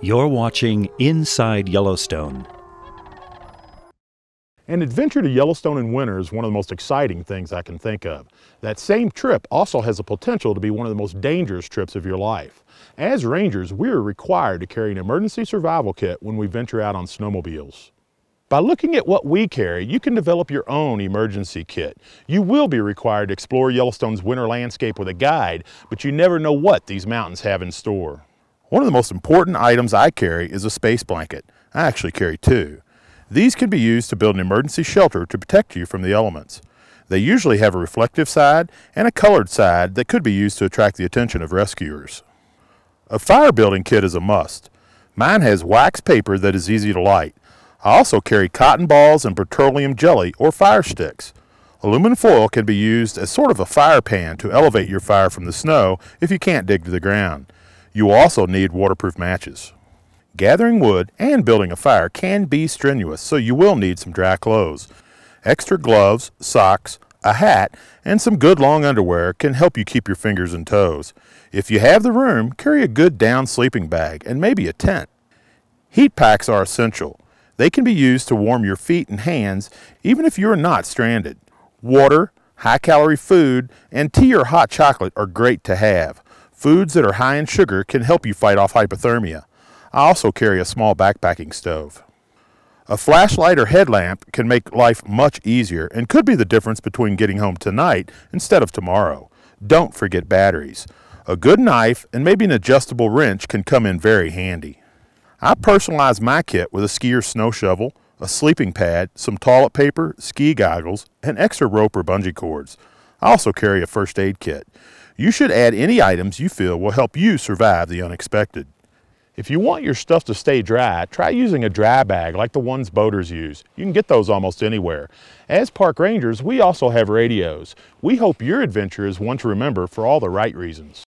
You're watching Inside Yellowstone. An adventure to Yellowstone in winter is one of the most exciting things I can think of. That same trip also has the potential to be one of the most dangerous trips of your life. As rangers, we are required to carry an emergency survival kit when we venture out on snowmobiles. By looking at what we carry, you can develop your own emergency kit. You will be required to explore Yellowstone's winter landscape with a guide, but you never know what these mountains have in store. One of the most important items I carry is a space blanket. I actually carry two. These can be used to build an emergency shelter to protect you from the elements. They usually have a reflective side and a colored side that could be used to attract the attention of rescuers. A fire building kit is a must. Mine has wax paper that is easy to light. I also carry cotton balls and petroleum jelly or fire sticks. Aluminum foil can be used as sort of a fire pan to elevate your fire from the snow if you can't dig to the ground. You also need waterproof matches. Gathering wood and building a fire can be strenuous, so you will need some dry clothes. Extra gloves, socks, a hat, and some good long underwear can help you keep your fingers and toes. If you have the room, carry a good down sleeping bag and maybe a tent. Heat packs are essential. They can be used to warm your feet and hands even if you are not stranded. Water, high calorie food, and tea or hot chocolate are great to have. Foods that are high in sugar can help you fight off hypothermia. I also carry a small backpacking stove. A flashlight or headlamp can make life much easier and could be the difference between getting home tonight instead of tomorrow. Don't forget batteries. A good knife and maybe an adjustable wrench can come in very handy. I personalize my kit with a skier snow shovel, a sleeping pad, some toilet paper, ski goggles, and extra rope or bungee cords. I also carry a first aid kit. You should add any items you feel will help you survive the unexpected. If you want your stuff to stay dry, try using a dry bag like the ones boaters use. You can get those almost anywhere. As park rangers, we also have radios. We hope your adventure is one to remember for all the right reasons.